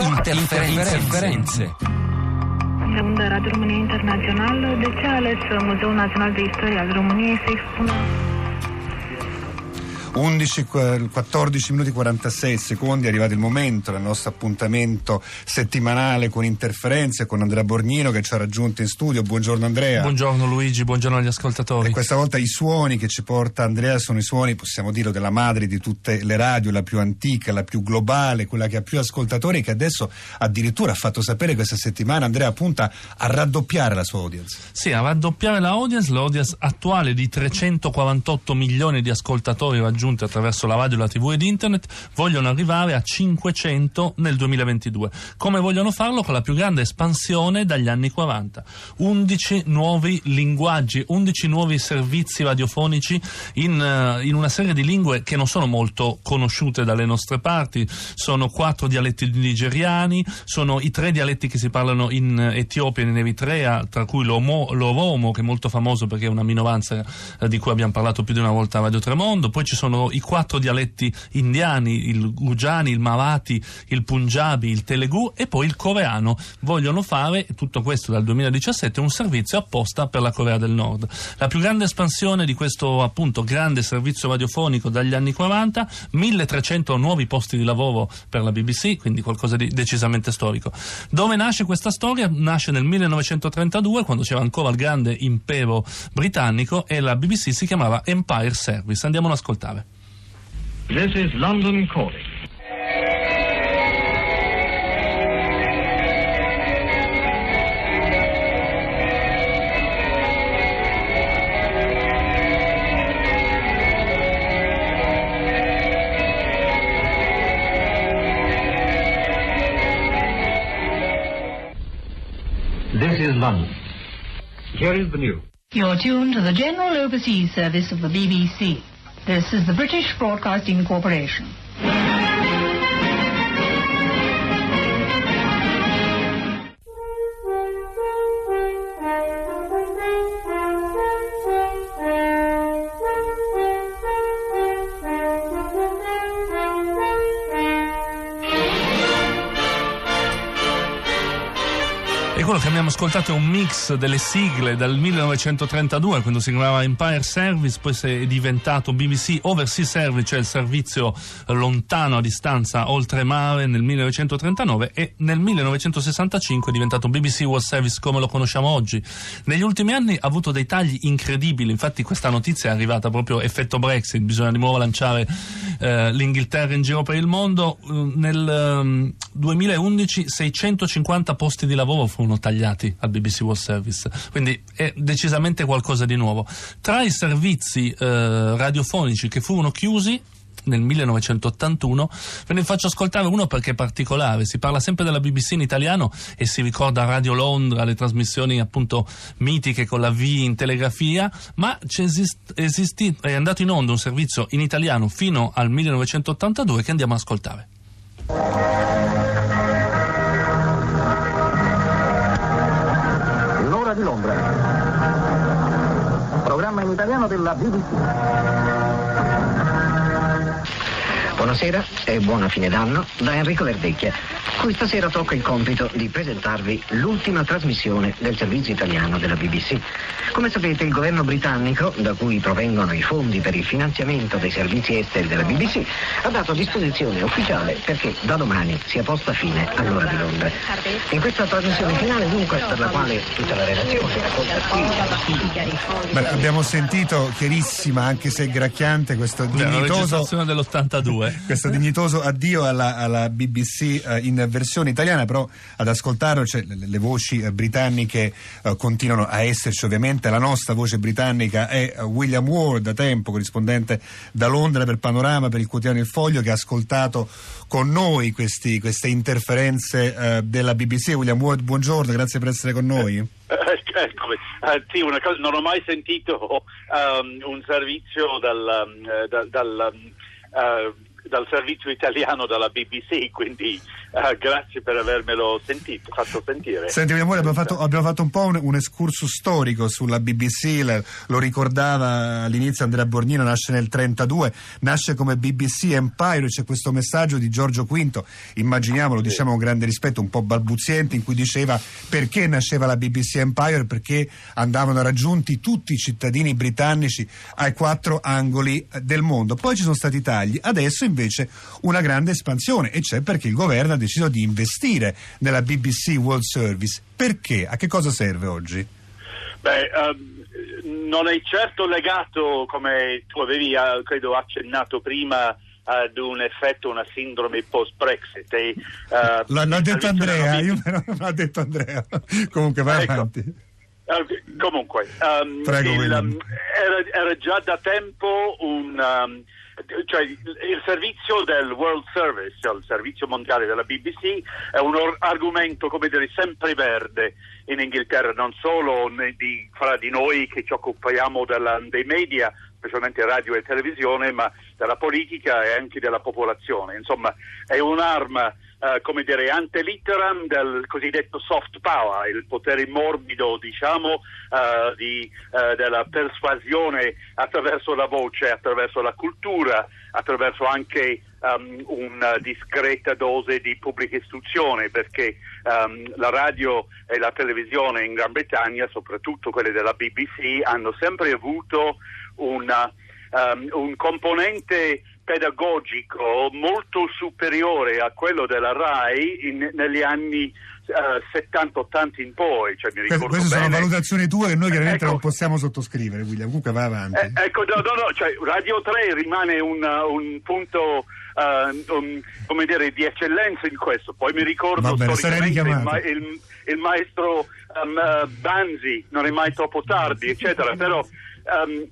Interferenze. Segunda Radio România Internațională, de ce a ales Muzeul Național de Istorie al României să expună 11, 14 minuti e 46 secondi è arrivato il momento del nostro appuntamento settimanale con interferenze con Andrea Borgnino che ci ha raggiunto in studio. Buongiorno Andrea. Buongiorno Luigi, buongiorno agli ascoltatori. E questa volta i suoni che ci porta Andrea sono i suoni, possiamo dirlo, della madre di tutte le radio, la più antica, la più globale, quella che ha più ascoltatori che adesso addirittura ha fatto sapere questa settimana Andrea punta a raddoppiare la sua audience. Sì, a raddoppiare la audience, l'audience attuale di 348 milioni di ascoltatori raggiunti raggiunte attraverso la radio, la tv ed internet, vogliono arrivare a 500 nel 2022. Come vogliono farlo? Con la più grande espansione dagli anni 40. 11 nuovi linguaggi, 11 nuovi servizi radiofonici in, uh, in una serie di lingue che non sono molto conosciute dalle nostre parti. Sono quattro dialetti nigeriani, sono i tre dialetti che si parlano in Etiopia e in Eritrea, tra cui l'Oromo, che è molto famoso perché è una minoranza eh, di cui abbiamo parlato più di una volta a Radio Tremondo. Poi ci sono sono i quattro dialetti indiani, il Gujani, il Marathi, il Punjabi, il Telugu e poi il coreano. Vogliono fare, tutto questo dal 2017, un servizio apposta per la Corea del Nord. La più grande espansione di questo appunto grande servizio radiofonico dagli anni 40, 1300 nuovi posti di lavoro per la BBC, quindi qualcosa di decisamente storico. Dove nasce questa storia? Nasce nel 1932 quando c'era ancora il grande impero britannico e la BBC si chiamava Empire Service. Andiamo ad ascoltare. This is London calling. This is London. Here is the news. You're tuned to the General Overseas Service of the BBC. This is the British Broadcasting Corporation. Abbiamo ascoltato un mix delle sigle dal 1932, quando si chiamava Empire Service, poi è diventato BBC Overseas Service, cioè il servizio lontano a distanza oltremare nel 1939 e nel 1965 è diventato BBC World Service come lo conosciamo oggi. Negli ultimi anni ha avuto dei tagli incredibili, infatti questa notizia è arrivata proprio effetto Brexit, bisogna di nuovo lanciare eh, l'Inghilterra in giro per il mondo. Eh, nel um, 2011 650 posti di lavoro furono furono tagliati al BBC World Service, quindi è decisamente qualcosa di nuovo. Tra i servizi eh, radiofonici che furono chiusi nel 1981. Ve ne faccio ascoltare uno perché è particolare. Si parla sempre della BBC in italiano e si ricorda Radio Londra, le trasmissioni appunto mitiche con la V in telegrafia, ma esist- esisti- è andato in onda un servizio in italiano fino al 1982 che andiamo ad ascoltare. Programma in italiano della BBC. Buonasera e buona fine d'anno da Enrico Verdecchia. Questa sera tocca il compito di presentarvi l'ultima trasmissione del servizio italiano della BBC. Come sapete il governo britannico, da cui provengono i fondi per il finanziamento dei servizi esteri della BBC, ha dato disposizione ufficiale perché da domani sia posta fine all'ora di Londra. In questa trasmissione finale dunque, per la quale tutta la relazione raccolta qui Beh, abbiamo sentito chiarissima, anche se gracchiante, questo La dignitoso, registrazione dell'82. Questo dignitoso addio alla, alla BBC eh, in versione italiana, però ad ascoltarlo cioè, le, le voci eh, britanniche eh, continuano a esserci ovviamente. La nostra voce britannica è eh, William Ward, da tempo corrispondente da Londra per Panorama, per il quotidiano Il Foglio, che ha ascoltato con noi questi- queste interferenze eh, della BBC. William Ward, buongiorno, grazie per essere con noi. Eh, Eccomi, Eh, sì, cosa, non ho mai sentito um, un servizio dal, um, dal- dal, eh, dal servizio italiano della BBC, quindi eh, grazie per avermelo sentito, fatto sentire. Senti, mio amore, abbiamo fatto, abbiamo fatto un po' un, un escursus storico sulla BBC, le- lo ricordava all'inizio Andrea Borgnino, nasce nel 32, nasce come BBC Empire, c'è questo messaggio di Giorgio V, immaginiamolo, diciamo con grande rispetto, un po' balbuziente, in cui diceva perché nasceva la BBC Empire, perché andavano raggiunti tutti i cittadini britannici ai quattro angoli del mondo. Poi ci sono stati tagli, adesso invece una grande espansione e c'è perché il governo ha deciso di investire nella BBC World Service. Perché? A che cosa serve oggi? Beh, ehm, non è certo legato, come tu avevi, eh, credo, accennato prima, ad un effetto, una sindrome post-Brexit. E, eh, L'ha, l'ha detto Andrea, io però non l'ha detto Andrea. Comunque vai Ecco. avanti. Comunque, ehm, Prego, il, um, era, era già da tempo un. um, cioè, il servizio del World Service, cioè il servizio mondiale della BBC, è un or- argomento, come dire, sempre verde in Inghilterra, non solo di, fra di noi che ci occupiamo della- dei media, specialmente radio e televisione, ma della politica e anche della popolazione. Insomma, è un'arma, eh, come dire, ante litteram del cosiddetto soft power, il potere morbido, diciamo, eh, di, eh, della persuasione attraverso la voce, attraverso la cultura, attraverso anche ehm, una discreta dose di pubblica istruzione, perché ehm, la radio e la televisione in Gran Bretagna, soprattutto quelle della BBC, hanno sempre avuto una, ehm, un componente pedagogico molto superiore a quello della RAI in- negli anni eh, 70-80 in poi. Cioè, mi Que- ricordo queste sono valutazioni tue che noi chiaramente Ecco. non possiamo sottoscrivere, William. Comunque vai avanti. Eh, ecco, no, no, no, cioè, Radio 3 rimane un, uh, un punto uh, un- come dire, di eccellenza in questo. Poi mi ricordo Va bene, storicamente il, ma- il- il maestro um, uh, Banzi, non è mai troppo tardi, eccetera. Però um,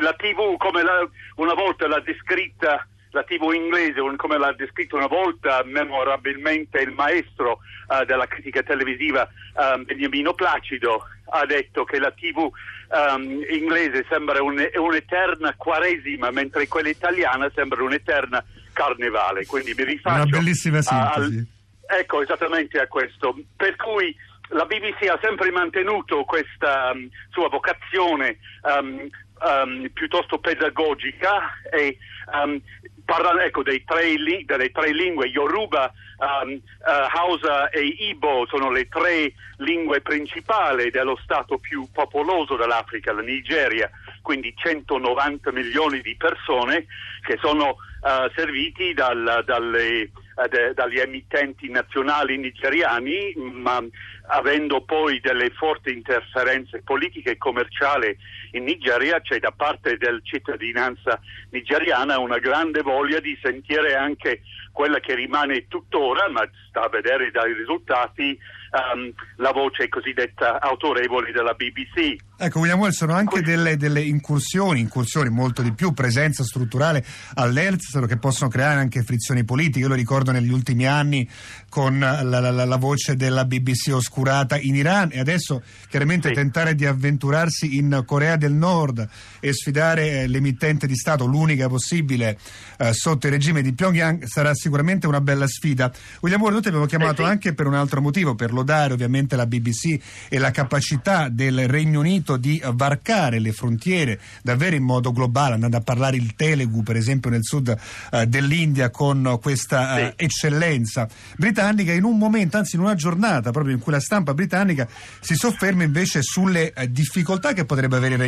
la TV, come la- una volta l'ha descritta la TV inglese, come l'ha descritto una volta memorabilmente il maestro eh, della critica televisiva ehm, Beniamino Placido, ha detto che la TV ehm, inglese sembra un- un'eterna quaresima, mentre quella italiana sembra un'eterna carnevale. Quindi mi rifaccio Una bellissima a- al- sintesi. Ecco, esattamente a questo. Per cui la BBC ha sempre mantenuto questa um, sua vocazione um, um, piuttosto pedagogica e um, parla ecco, dei tre delle tre lingue, Yoruba, um, uh, Hausa e Igbo sono le tre lingue principali dello stato più popoloso dell'Africa, la Nigeria, quindi 190 milioni di persone che sono uh, serviti dal- dalle eh, de- dagli emittenti nazionali nigeriani, ma avendo poi delle forti interferenze politiche e commerciali in Nigeria, c'è da parte della cittadinanza nigeriana una grande voglia di sentire anche quella che rimane tuttora, ma sta a vedere dai risultati, ehm, la voce cosiddetta autorevole della BBC. Ecco, William Well, sono anche delle, delle incursioni, incursioni molto di più, presenza strutturale all'estero che possono creare anche frizioni politiche. Io lo ricordo negli ultimi anni con la, la- la- la voce della BBC oscurata in Iran e adesso chiaramente Sì. tentare di avventurarsi in Corea del Nord e sfidare eh, l'emittente di Stato, l'unica possibile eh, sotto il regime di Pyongyang, sarà sicuramente una bella sfida. William noi ti abbiamo chiamato Eh sì. anche per un altro motivo, per lodare ovviamente la BBC e la capacità del Regno Unito di varcare le frontiere davvero in modo globale, andando a parlare il Telugu per esempio nel sud eh, dell'India con questa eh, Sì. eccellenza britannica in un momento, anzi in una giornata proprio in cui la stampa britannica si sofferma invece sulle eh, difficoltà che potrebbe avere il Regno Unito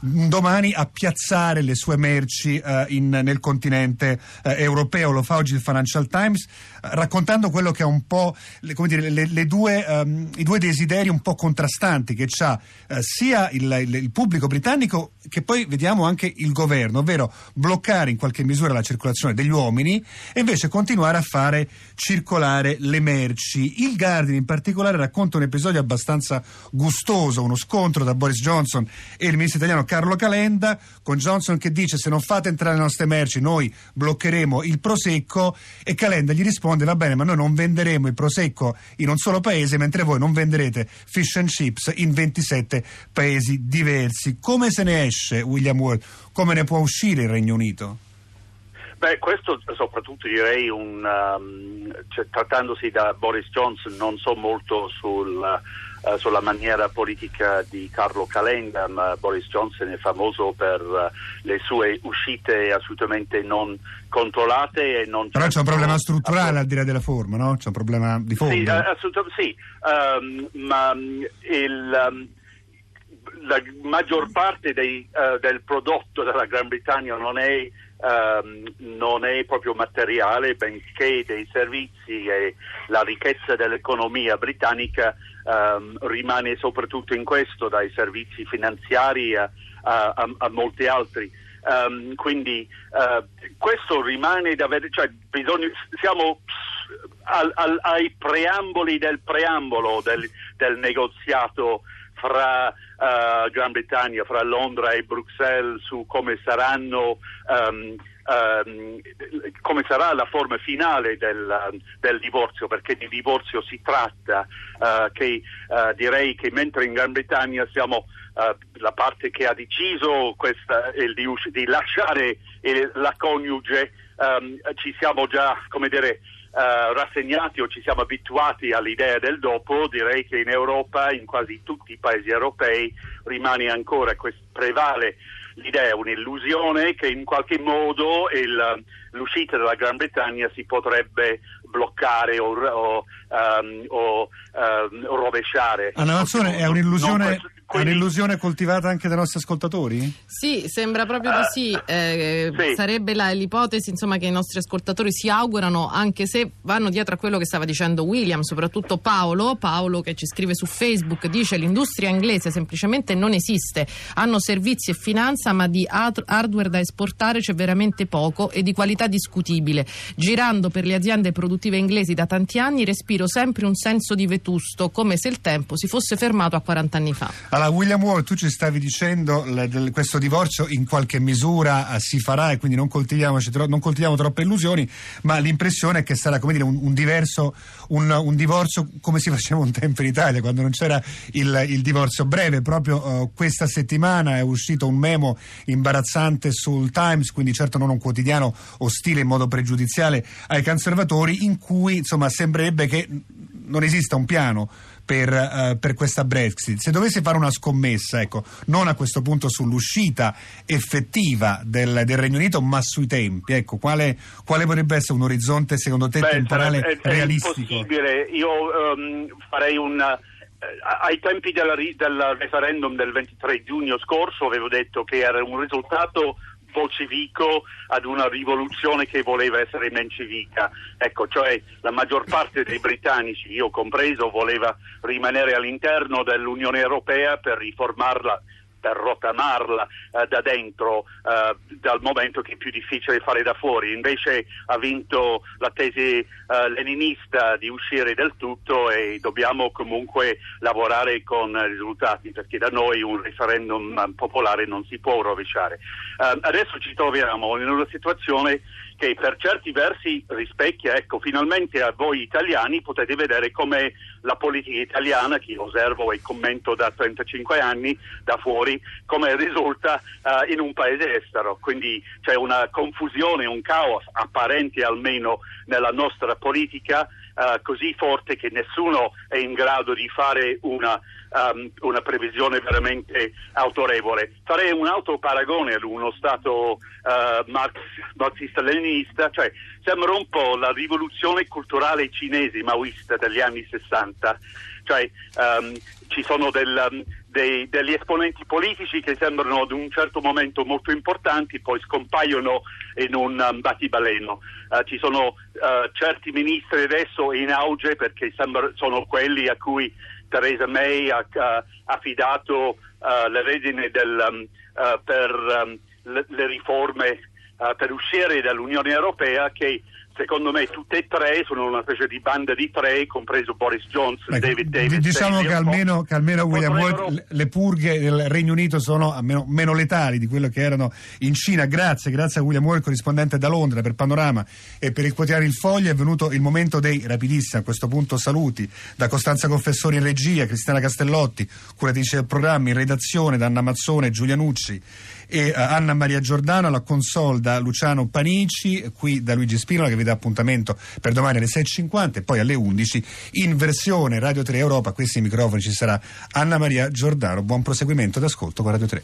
un domani a piazzare le sue merci eh, in- nel continente eh, europeo. Lo fa oggi il Financial Times eh, raccontando quello che è un po' le, dire, le- le due, ehm, i due desideri un po' contrastanti che ha eh, sia il, il- il pubblico britannico che poi vediamo anche il governo, ovvero bloccare in qualche misura la circolazione degli uomini e invece continuare a fare circolare le merci. Il Guardian in particolare racconta un episodio abbastanza gustoso, uno scontro tra Boris Johnson e il ministro italiano Carlo Calenda, con Johnson che dice se non fate entrare le nostre merci noi bloccheremo il prosecco e Calenda gli risponde va bene ma noi non venderemo il prosecco in un solo paese mentre voi non venderete fish and chips in 27 paesi diversi. Come se ne esce William Ward? Come ne può uscire il Regno Unito? Beh, questo soprattutto direi un, um, cioè, trattandosi da Boris Johnson non so molto sul, uh, sulla maniera politica di Carlo Calenda, ma Boris Johnson è famoso per uh, le sue uscite assolutamente non controllate e non Però c'è un problema strutturale al di là della forma, no? C'è un problema di fondo. Sì, uh, assolutamente sì, um, ma il... Um, la maggior parte dei, uh, del prodotto della Gran Bretagna non è, um, non è, proprio materiale, benché dei servizi e la ricchezza dell'economia britannica um, rimane soprattutto in questo, dai servizi finanziari a, a, a, a molti altri. Um, quindi uh, questo rimane da vedere, cioè bisogna, siamo al, al, ai preamboli del preambolo del, del negoziato fra uh, Gran Bretagna, fra Londra e Bruxelles su come saranno um, come sarà la forma finale del, del, divorzio, perché di divorzio si tratta, uh, che uh, direi che mentre in Gran Bretagna siamo la parte che ha deciso questa, di, di, lasciare la coniuge, um, ci siamo già, come dire, Uh, rassegnati o ci siamo abituati all'idea del dopo, direi che in Europa, in quasi tutti i paesi europei, rimane ancora, quest- prevale l'idea, un'illusione che in qualche modo il, l'uscita della Gran Bretagna si potrebbe bloccare o, o, um, o um, rovesciare. Anna Mazzone, è un'illusione, quindi... un'illusione coltivata anche dai nostri ascoltatori? Sì, sembra proprio uh, così. Eh, sì. Sarebbe la, l'ipotesi insomma, che i nostri ascoltatori si augurano, anche se vanno dietro a quello che stava dicendo William, soprattutto Paolo. Paolo che ci scrive su Facebook dice l'industria inglese semplicemente non esiste. Hanno servizi e finanza, ma di hardware da esportare c'è veramente poco e di qualità discutibile. Girando per le aziende produttive inglesi da tanti anni respiro sempre un senso di vetusto, come se il tempo si fosse fermato a 40 anni fa. Allora, William Wall, tu ci stavi dicendo che questo divorzio in qualche misura eh, si farà e quindi non, non coltiviamo troppe illusioni, ma l'impressione è che sarà dire, un, un, diverso, un, un, divorzio come si faceva un tempo in Italia, quando non c'era il, il divorzio breve. Proprio uh, questa settimana è uscito un memo imbarazzante sul Times, quindi certo non un quotidiano ostile in modo pregiudiziale ai conservatori, in cui insomma sembrerebbe che non esista un piano per, uh, per, questa Brexit. Se dovessi fare una scommessa, ecco, non a questo punto sull'uscita effettiva del, del Regno Unito, ma sui tempi, ecco, quale, quale, potrebbe essere un orizzonte secondo te Beh, temporale è, è realistico? Impossibile. Io um, farei un eh, ai tempi del referendum del 23 giugno scorso avevo detto che era un risultato bolscevico ad una rivoluzione che voleva essere mencevica. Ecco, cioè la maggior parte dei britannici, io compreso, voleva rimanere all'interno dell'Unione Europea per riformarla per rotamarla eh, da dentro eh, dal momento che è più difficile fare da fuori. Invece ha vinto la tesi eh, leninista di uscire del tutto e dobbiamo comunque lavorare con risultati perché da noi un referendum popolare non si può rovesciare. Eh, adesso ci troviamo in una situazione che per certi versi rispecchia, ecco, finalmente a voi italiani potete vedere come la politica italiana, che osservo e commento da 35 anni da fuori, come risulta uh, in un paese estero. Quindi c'è una confusione, un caos apparente almeno nella nostra politica uh, così forte che nessuno è in grado di fare una um, una previsione veramente autorevole. Farei un autoparagone ad uno Stato uh, marxista-leninista, cioè sembra un po' la rivoluzione culturale cinese maoista degli anni 60, cioè um, ci sono del, um, dei, degli esponenti politici che sembrano ad un certo momento molto importanti, poi scompaiono in un um, battibaleno. Uh, ci sono uh, certi ministri adesso in auge perché sembra, sono quelli a cui Theresa May ha, ha affidato uh, le redine del, um, uh, per um, le, le, riforme uh, per uscire dall'Unione Europea che secondo me tutte e tre sono una specie di banda di tre, compreso Boris Johnson, Ecco, David Davis. diciamo Haley, che almeno, che almeno William potrebbero- le- purghe del Regno Unito sono almeno meno letali di quello che erano in Cina. Grazie, grazie a William Ward, corrispondente da Londra per Panorama e per il quotidiano Il Foglio. È venuto il momento dei rapidissimi, a questo punto saluti da Costanza Confessori in regia, Cristiana Castellotti, curatrice del programma, in redazione da Anna Mazzone e Giulia Nucci e eh, Anna Maria Giordano alla console da Luciano Panici, qui da Luigi Spinola che vi dà appuntamento per domani alle 6.50 e poi alle 11 in versione Radio 3 Europa. Questi microfoni ci sarà Anna Maria Giordano. Buon proseguimento d'ascolto con Radio 3.